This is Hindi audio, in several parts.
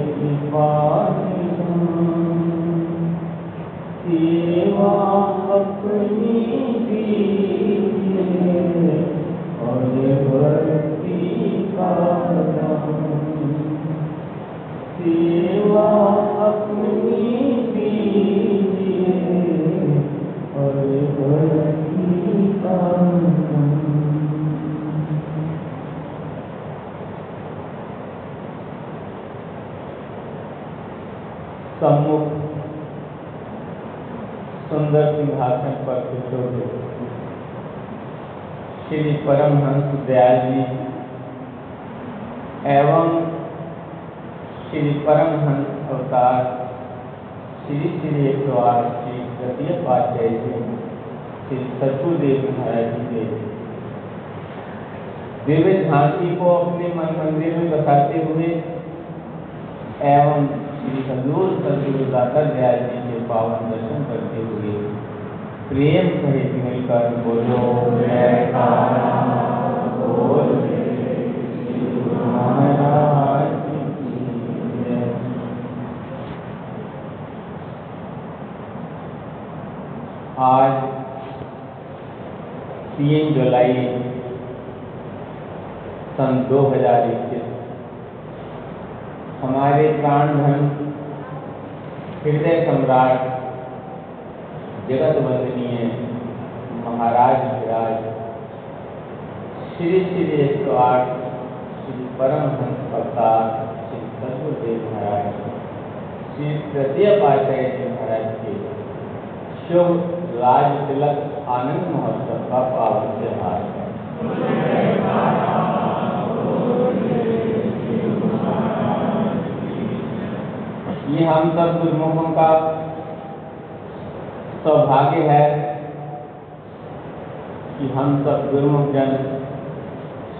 सम्मुख सुंदर सिंहासन पर सुशोभित श्री परमहंस दयाल जी एवं श्री परमहंस अवतार श्री श्री एक सौ आठ श्री तृतीय पाध्याय जी श्री सचुदेव महाराज जी के। दिव्य झांकी को अपने मन मंदिर में बसाते हुए एवं श्री हजूर सदगुरु दाता दयाल जी के पावन दर्शन करते हुए प्रेम सहित मिलकर बोलो आज तीन जुलाई, सन दो हज़ार इक्कीस। हमारे प्राण धन, हृदय सम्राट जगत वंदनीय महाराज विराज। श्री श्री एक सौ आठ श्री परमहंस अवतार श्री सदगुरुदेव महाराज। श्री तृतीय पातशाही जी महाराज के शुभ राज तिलक आनंद महोत्सव का पावन त्योहार। ये हम सब गुरुमुखों का सौभाग्य है कि हम सब गुरुमुख जन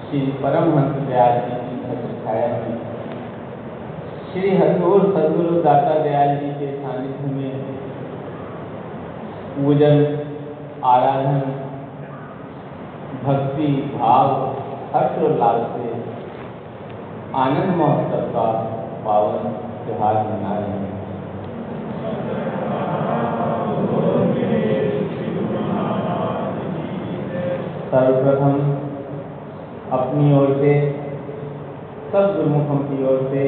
श्री परमहंस दयाल जी की छाया में श्री हजूर सदगुरु दाता दयाल जी के सानिध्य में पूजन, आराधन, भक्ति, भाव हर्षोल्लास से आनंद महोत्सव का पावन त्योहार मना रहे हैं। सर्वप्रथम अपनी ओर से, सब गुरुमुखों की ओर से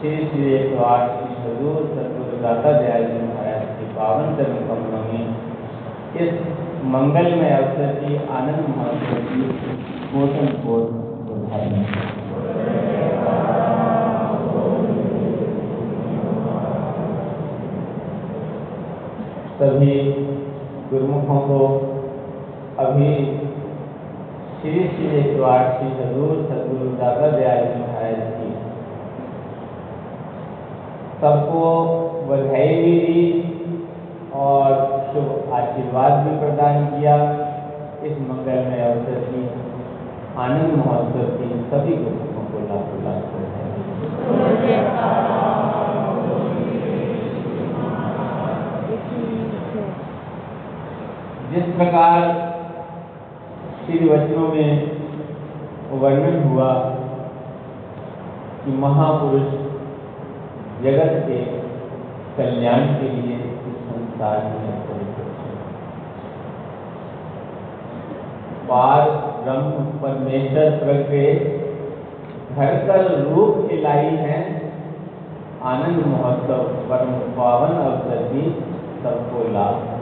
श्री श्री एक सौ आठ श्री हजूर सतगुरु दाता दयाल जी महाराज की पावन चरण कमलों में इस मंगलमय अवसर की आनंद महोत्सव की पोषण को बधाई सभी गुरुमुखों को अभी श्री श्री एक आठ श्री हजूर सदगुरु दादा दयाल महाराज की सबको बधाई भी दी और शुभ आशीर्वाद भी प्रदान किया। इस मंगलमय अवसर की आनंद महोत्सव की सभी गुरुमुखों को लाखों लाख बधाई जिस प्रकार श्री वचनों में वर्णन हुआ कि महापुरुष जगत के कल्याण के लिए इस संसार में पार ब्रह्म परमेश्वर प्रज्ञे धरकर रूप खिलाई है, आनंद महोत्सव, परम पावन अवसर भी सबको लाभ।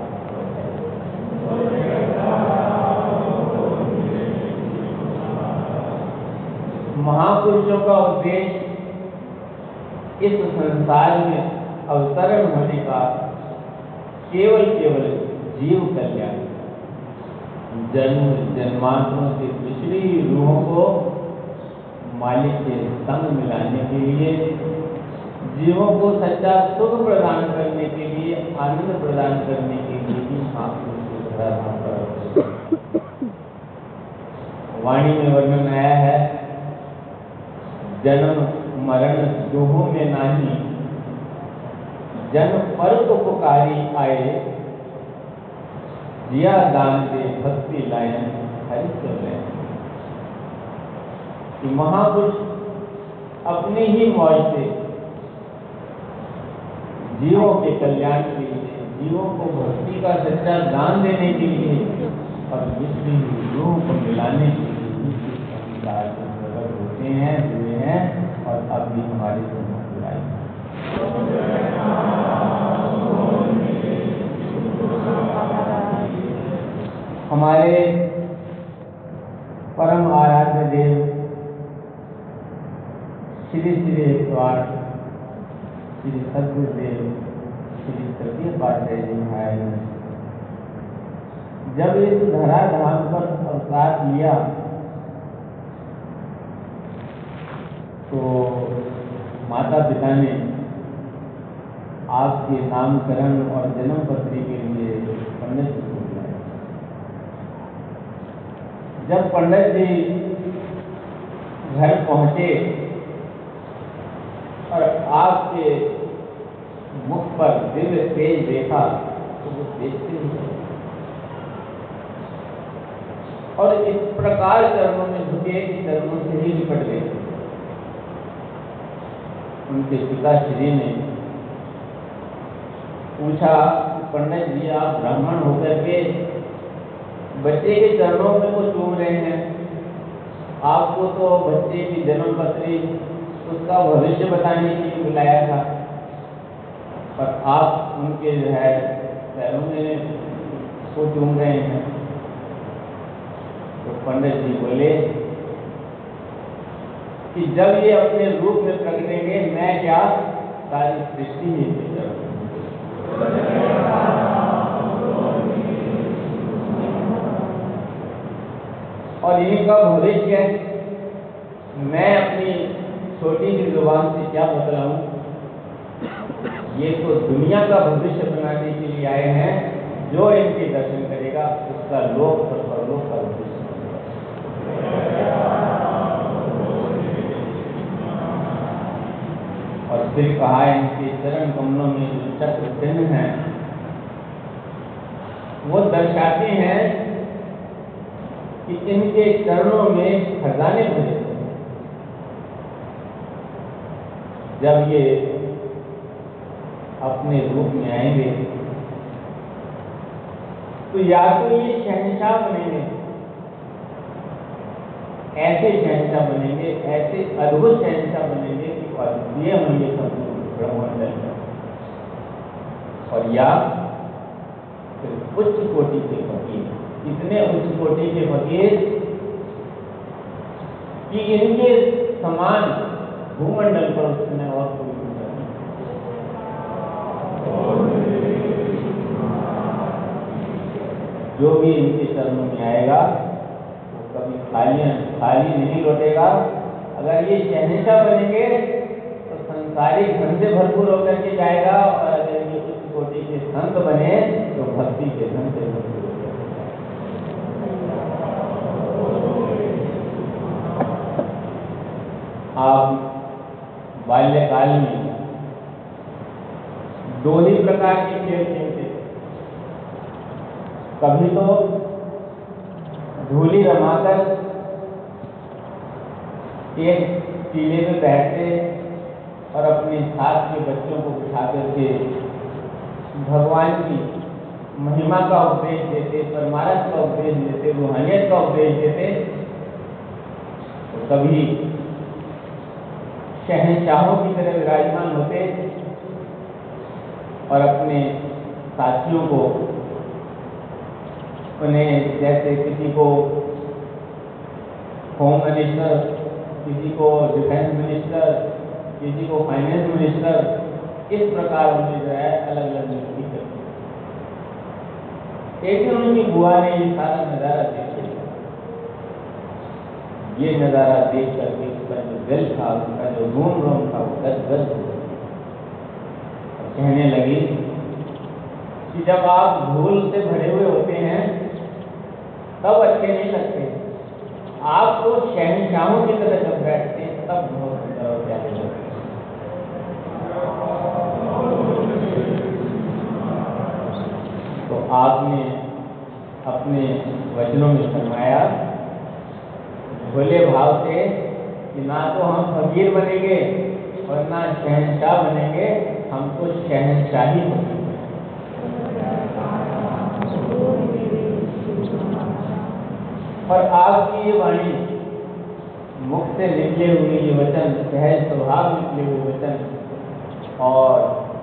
महापुरुषों का उद्देश्य इस संसार में अवतरण होने का केवल केवल जीव कल्याण जन्म जन्मांतरों से पिछड़ी रूहों को मालिक के संग मिलाने के लिए, जीवों को सच्चा सुख प्रदान करने के लिए, आनंद प्रदान करने के लिए भी महापुरुष वाणी में वर्णन आया है, जन्म, मरण दोहों में नाही जन्म पर तो पुकारी आए दिया दान दे, भक्ति लायन हरि चले। कि महापुरुष अपने ही मौज से जीवों के कल्याण के लिए जीवों को भक्ति का सच्चा दान देने के लिए और विश्व रूह को मिलाने के लिए प्रकट होते हैं, हुए हैं और अब भी हमारे सम्मुख लाए हमारे परम आराध्य देव श्री श्री आठ श्री सदगुरुदेव श्री पाठक जी महाराज जब इस धरा धाम पर अवतार लिया तो माता पिता ने आपके नामकरण और जन्म पत्री के लिए पंडित जी को बुलाया जब पंडित जी घर पहुँचे और आपके मुख पर दिव्य तेज देखा तो वो देखते ही रहे। और इस प्रकार चरणों में झुके कि चरणों से ही निपट गए उनके पिता श्री ने पूछा, पंडित जी, आप ब्राह्मण होकर के बच्चे के चरणों में वो चूम रहे हैं आपको तो बच्चे की जन्म पत्री उसका भविष्य बताने के पर आप उनके जो है पैरों में को चूम रहे हैं। तो पंडित जी बोले कि जब ये अपने रूप में प्रकटेंगे मैं क्या? सारी सृष्टि ही में। और इनका भविष्य मैं अपनी छोटी सी ज़ुबान से क्या बतलाऊं? ये तो दुनिया का भविष्य बनाने के लिए आए हैं, जो इनके दर्शन करेगा, उसका लोक और परलोक का भविष्य और फिर कहा इनके चरण कमलों में जो चक्र चिन्ह हैं, वो दर्शाते हैं कि इनके चरणों में खजाने भरे जब ये अपने रूप में आएँगे। तो या तो ये शहनशाह बनेंगे। ऐसे शहनशाह बनेंगे, ऐसे अद्भुत शहनशाह बनेंगे कि अद्वितीय होंगे संपूर्ण ब्रह्मांड में। और या फिर उच्च कोटि के फकीर इतने उच्च कोटि के फकीर कि इनके समान भूमंडल पर उसने और जो भी इनके चरणों में आएगा, वो तो कभी खाली खाली नहीं लौटेगा। अगर ये शहनशाह बनेंगे तो संसारिक धन से भरपूर होकर के जाएगा, और अगर ये उच्च कोटि के संत बने तो भक्ति के धन से भरपूर आप बाल्यकाल में दो ही प्रकार के खेल खेलते कभी तो धूली रमाकर एक टीले में बैठते और अपने साथ के बच्चों को बिठा करके भगवान की महिमा का उपदेश देते परमारस का उपदेश देते, रूहानियत का उपदेश देते तो कभी शहनशाहों की तरह विराजमान होते और अपने साथियों को, उन्हें जैसे किसी को होम मिनिस्टर किसी को डिफेंस मिनिस्टर किसी को फाइनेंस मिनिस्टर इस प्रकार उन्हें जो है अलग अलग नियुक्ति करती एक दिन उनकी बुआ ने ये सारा नज़ारा देख ये नज़ारा देख करके उसका जो दिल था उनका जो रोम रोम था गया। और कहने लगी कि जब आप धूल से भरे हुए होते हैं, तब अच्छे नहीं लगते। आप तो शहनशाहों की तरह जब बैठते हैं, तब बहुत सुंदर प्यारे लगते हैं। तो आपने अपने वचनों में फरमाया, भोले भाव से कि ना तो हम फकीर बनेंगे और ना शहनशाह बनेंगे हम तो शहनशाही फकीर और आपकी ये वाणी मुख से निकले हुए ये वचन, सहज स्वभाव निकले हुए वचन, और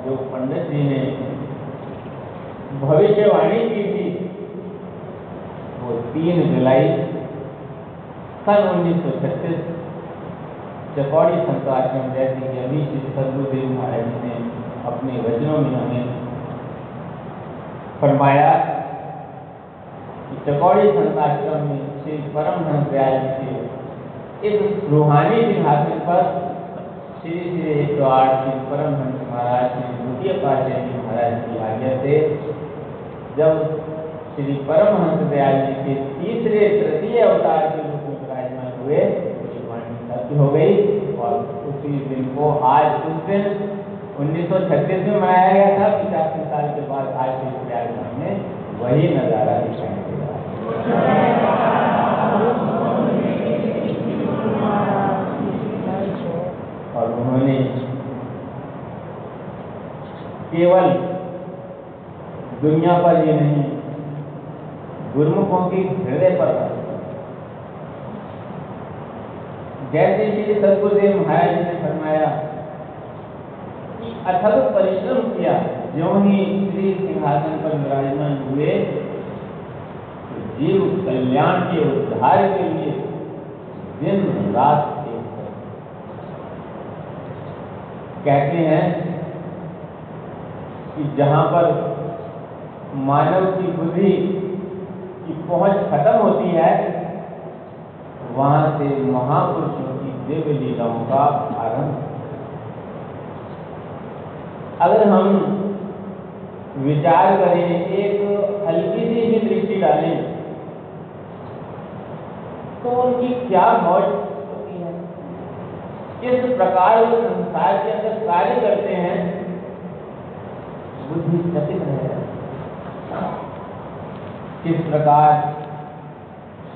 जो पंडित जी ने भविष्यवाणी की थी, वो तीन जुलाई सन उन्नीस सौ छत्तीस, चकौड़ी जैसे कि अभी श्री सदगुरुदेव महाराज जी ने अपने वचनों में हमें फरमाया चकौड़ी संत आश्रम में श्री दयाल जी के इस रूहानी सिंहासन पर श्री श्री आठ श्री परमहंस महाराज श्री द्वितीय पातशाह जी महाराज की आज्ञा से जब श्री परमहंस दयाल जी के तीसरे तृतीय अवतार के रूप में विराजमान हुए, उनकी हो गई और उसी दिन को आज उस दिन 1936 में मनाया गया था पिचासी साल के बाद आज के प्रयागराज में वही नज़ारा दिखाई और उन्होंने केवल दुनिया पर ये नहीं, गुरुमुखों की हृदय पर जैसे श्री सदगुरुदेव महाराज ने फरमाया अथक परिश्रम किया। जो ही श्री सिंहासन पर विराजमान हुए। तो जीव कल्याण के उद्धार के लिए दिन रात कहते हैं कि जहाँ पर मानव की बुद्धि की पहुँच खत्म होती है, वहाँ से महापुरुषों की दिव्य लीलाओं का आरंभ अगर हम विचार करें, एक हल्की सी भी दृष्टि डालें तो उनकी क्या मौज होती है? किस प्रकार वो संसार के अंदर कार्य करते हैं? बुद्धि चकित जाती किस प्रकार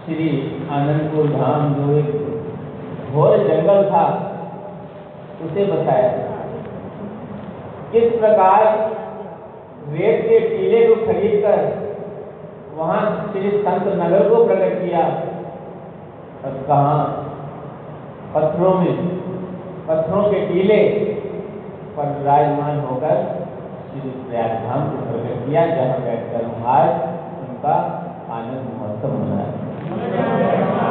श्री आनंदपुर धाम जो एक घोर जंगल था, उसे बताया किस प्रकार रेत के टीले को खरीद कर वहाँ श्री संत नगर को प्रकट किया और कहा? पत्थरों में, पत्थरों के टीले पर विराजमान होकर श्री प्रयाग धाम को प्रकट किया, जहाँ बैठकर आज उनका आनंद महोत्सव मनाए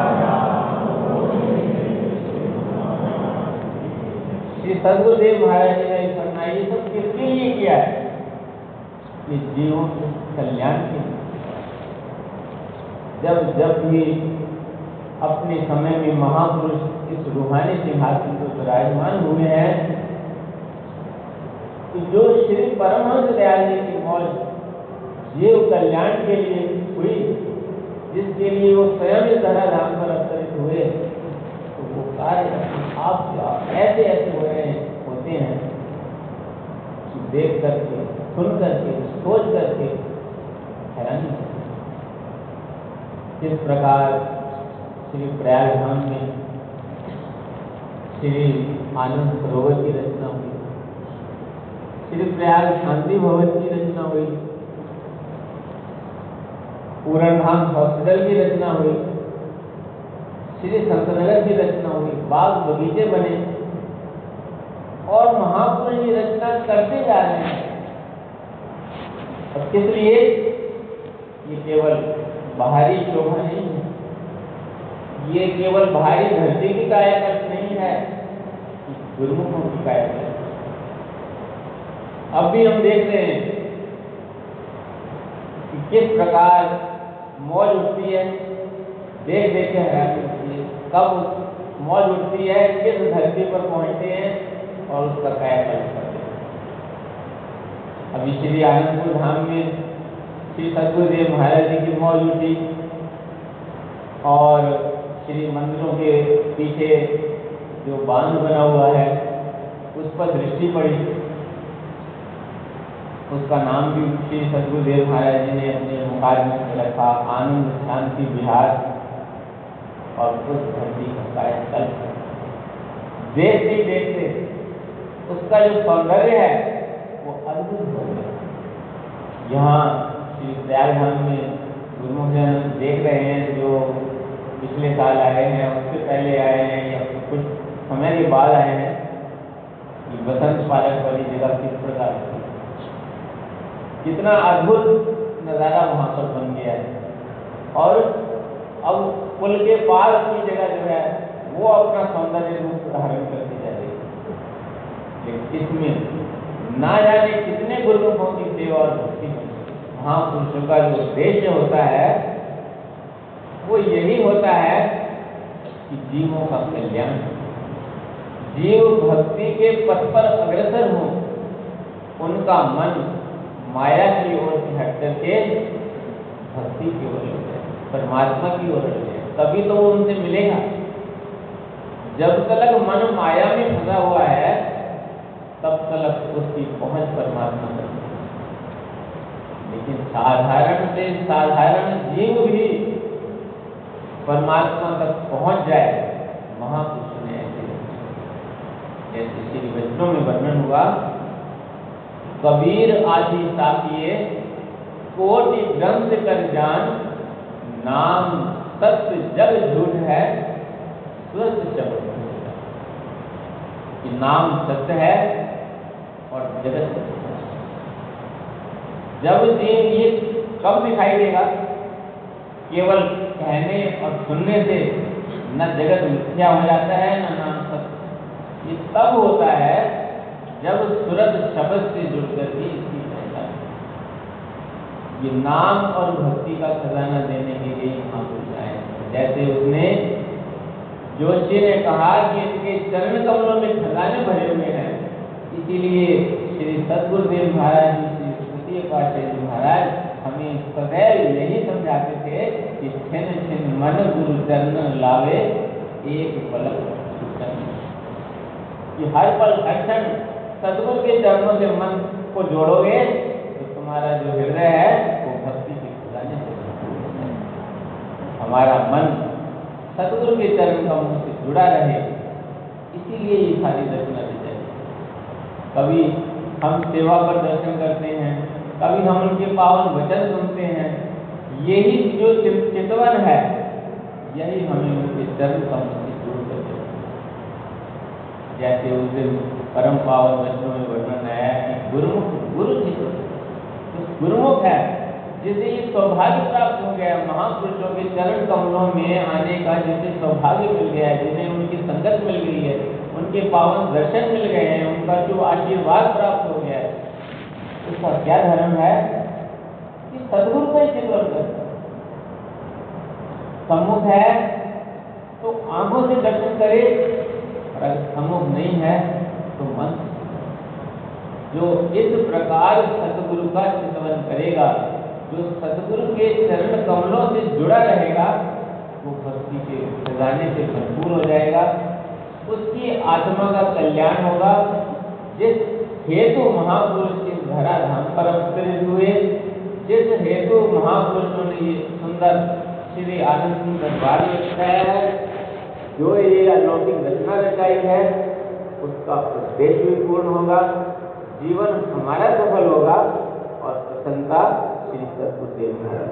श्री सदगुरुदेव महाराज जी ने फरमाया ये सब किसके लिए किया है? ये जीवों के कल्याण के जब जब भी अपने समय में महापुरुष इस रूहानी सिंहासन पर विराजमान हुए हैं तो जो श्री परमहंस दयाल जी की मौज, जीव कल्याण के लिए हुई, जिसके लिए वो स्वयं इस धरा धाम पर अवतरित हुए कार्य आप ऐसे ऐसे हो रहे होते हैं कि देख करके, सुन करके, सोच करके हैरानी। किस प्रकार श्री प्रयाग धाम में श्री आनंद सरोवर की रचना हुई। श्री प्रयाग शांति भवन की रचना हुई। पूरण धाम हॉस्पिटल की रचना हुई। श्री संतनगर की रचना हुई। बाग बगीचे बने। और महापुरुष की रचना करते जा रहे हैं। और किस लिए? ये केवल बाहरी शोभा नहीं है। ये केवल बाहरी धरती की कायाकल्प नहीं है गुरुमुखों की कायाकल्प। अब भी हम देख रहे हैं कि किस प्रकार मौज उठती है। देख देख के हैरानी कब मौज उठती है, किस धरती पर पहुँचते हैं और उसका कायाकल्प करते हैं। अभी श्री आनंदपुर धाम में श्री सतगुरुदेव महाराज जी की मौज उठी और श्री मंदिरों के पीछे जो बाँध बना हुआ है, उस पर दृष्टि पड़ी। उसका नाम भी श्री सतगुरुदेव महाराज जी ने अपने मुकादमे में रखा, आनंद शांति विहार। और उस धरती का कायाकल्प देखते देखते उसका जो सौंदर्य है, वो अद्भुत हो गया यहाँ श्री प्रयागधाम में जन देख रहे हैं जो पिछले साल आए हैं, उससे पहले आए हैं, या कुछ समय के बाद आए हैं, कि बसंत पालक वाली जगह किस प्रकार कितना अद्भुत नज़ारा वहाँ पर बन गया है। और अब पुल के पास की जगह जो है, वो अपना सौंदर्य रूप धारण करती जा रही है इसमें ना जाने कितने गुरुमुखों की सेवा और भक्ति महापुरुषों का जो उद्देश्य होता है, वो यही होता है कि जीवों का कल्याण जीव भक्ति के पथ पर अग्रसर हो, उनका मन माया की ओर से हट करके भक्ति की ओर परमात्मा की ओर जाए। तभी तो वो उनसे मिलेगा। जब तक मन माया में फंसा हुआ है, तब तक उसकी पहुँच परमात्मा तक। लेकिन साधारण से साधारण जीव भी परमात्मा तक पहुँच जाए, महापुरुष ने ऐसे जैसे श्री वैष्णव में वर्णन हुआ, कबीर आदि साकिए कोटि ग्रंथ कर जान नाम सत्य जग झूठ है स्वस्थ शब्द कि नाम सत्य है और जगत जब दिन ये कब दिखाई देगा, केवल कहने और सुनने से न जगत मिथ्या हो जाता है, न नाम सत्य। ये तब होता है जब सूरज शब्द से जुड़ करके इसकी ये नाम और भक्ति का खजाना देने के लिए महापुरुष आए जैसे उसने जोशी ने कहा कि इनके चरण कमलों में खजाने भरे हुए हैं। इसीलिए श्री सदगुरुदेव महाराज, श्री पाशाह जी महाराज हमें सदैव यही समझाते थे कि छिन छिन मन गुरु चरण लावे, एक पलक कि हर पल हर क्षण सदगुरु के चरणों से मन को जोड़ोगे तुम्हारा जो हृदय है, वो भक्ति के खजाने से हमारा मन सदगुरु के चरण कमलों से जुड़ा रहे, इसीलिए ये सारी दर्शना दी जाए कभी हम सेवा पर दर्शन करते हैं, कभी हम उनके पावन वचन सुनते हैं, यही जो चितवन है, यही हमें उनके चरण कमलों से जोड़ करते जैसे उस दिन परम पावन वचनों में वर्णन आया कि गुरुमुख, गुरु जी गुरुमुख है, जिसे ये सौभाग्य प्राप्त हो गया, महापुरुषों के चरण कमलों में आने का जिसे सौभाग्य मिल गया है, जिन्हें उनकी संगत मिल गई है, उनके पावन दर्शन मिल गए हैं, उनका जो आशीर्वाद प्राप्त हो गया है, उसका क्या धर्म है? कि सदगुरु का ही सम्मुख है तो आँखों से दर्शन करे, और अगर सम्मुख नहीं है तो मन जो इस प्रकार सतगुरु का चिंतन करेगा, जो सतगुरु के चरण कमलों से जुड़ा रहेगा, वो भक्ति के खजाने से भरपूर हो जाएगा। उसकी आत्मा का कल्याण होगा। जिस हेतु महापुरुष के धरा धाम पर अवतरित हुए, जिस हेतु महापुरुषों ने ये सुंदर श्री आनंद सिंह दरबार में रचाया है, जो ये अलौकिक रचना रचाई है, उसका उद्देश्य भी पूर्ण होगा। जीवन हमारा सफल होगा और प्रसन्नता श्री सतगुरुदेव महाराज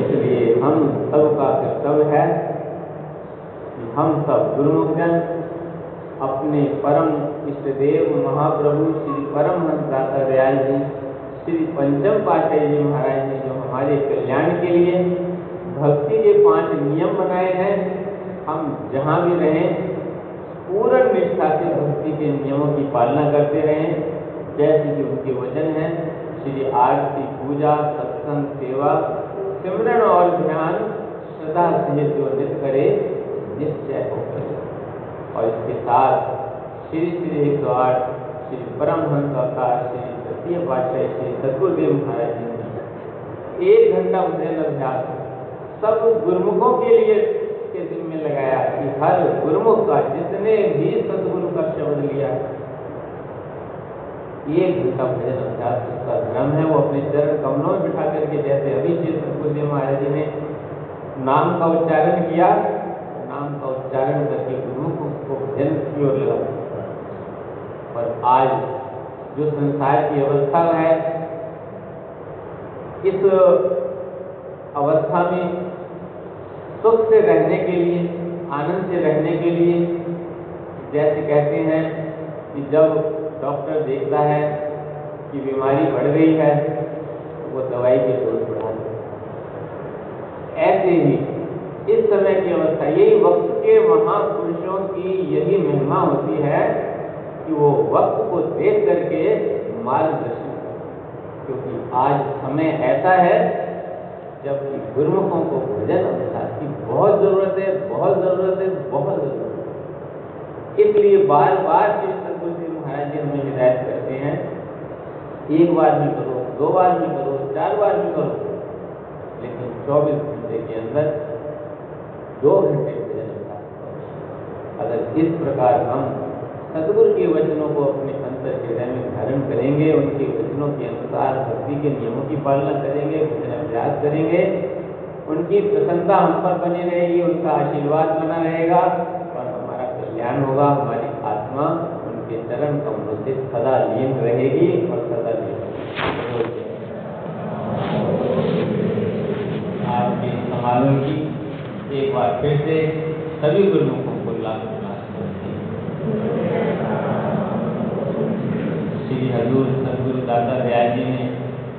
इसलिए हम सबका कर्तव्य है कि हम सब गुरुमुख जन अपने परम इष्ट देव महाप्रभु श्री परमहंस दयाल जी, श्री पंचम पाशाही जी महाराज ने जो हमारे कल्याण के लिए भक्ति के पाँच नियम बनाए हैं। हम जहाँ भी रहें पूर्ण निष्ठा से भक्ति के नियमों की पालना करते रहें। जैसे कि उनके वचन हैं। श्री आरती पूजा, सत्संग, सेवा, सिमरन और ध्यान श्रद्धा से जो नित करे, निश्चय होकर और इसके साथ श्री श्री एक सौ आठ श्री परमहंस अवतार, श्री तृतीय पातशाही, श्री सदगुरुदेव महाराज जी ने एक घंटा भजन अभ्यास सब गुरुमुखों के लिए के दिन में लगाया कि हर गुरुमुख का जितने भी सदगुरु का शब्द लिया। एक घंटा भजन अभ्यास उसका धर्म है, वो अपने चरण कमलों में बिठा करके जैसे अभी श्री सतगुरुदेव महाराज जी ने नाम का उच्चारण किया, नाम का उच्चारण करके गुरुमुख को उसको भजन की ओर लगा। और आज जो संसार की अवस्था है, इस अवस्था में सुख से रहने के लिए, आनंद से रहने के लिए जैसे कहते हैं कि जब डॉक्टर देखता है कि बीमारी बढ़ गई है, वो दवाई की डोज बढ़ा ऐसे ही इस समय की अवस्था, यही वक्त के महापुरुषों की यही महिमा होती है कि वो वक्त को देख करके मार्गदर्शन क्योंकि आज समय ऐसा है, जबकि गुरुमुखों को भजन अभ्यास की बहुत ज़रूरत है, बहुत ज़रूरत है, बहुत ज़रूरत है। इसलिए बार बार श्री सतगुरुदेव महाराज जी हमें हिदायत करते हैं, एक बार भी करो, दो बार भी करो, चार बार भी करो, लेकिन चौबीस घंटे के अंदर दो घंटे अगर इस प्रकार हम सदगुरु के वचनों को अपने अंतर हृदय में धारण करेंगे, उनके वचनों के अनुसार भक्ति के नियमों की पालना करेंगे, भजन अभ्यास करेंगे, उनकी प्रसन्नता हम पर बनी रहेगी, उनका आशीर्वाद बना रहेगा। कल्याण होगा, हमारी आत्मा उनके चरण कमलों से सदा लीन रहेगी और सदा लीन आपके समारोह की एक बार फिर से सभी गुरुमुखों को लाभ श्री हजूर सदगुरु दादा दयाल जी ने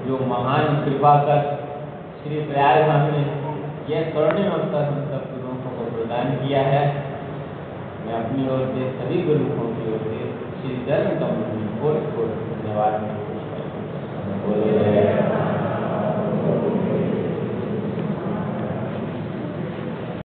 जो महान कृपा कर श्री प्रयागराज में यह स्वर्णिम अवसर हम सब गुरुमुखों को प्रदान किया है मैं अपनी ओर से सभी गुरुओं की ओर से श्री धर्म कमल को धन्यवाद बोलो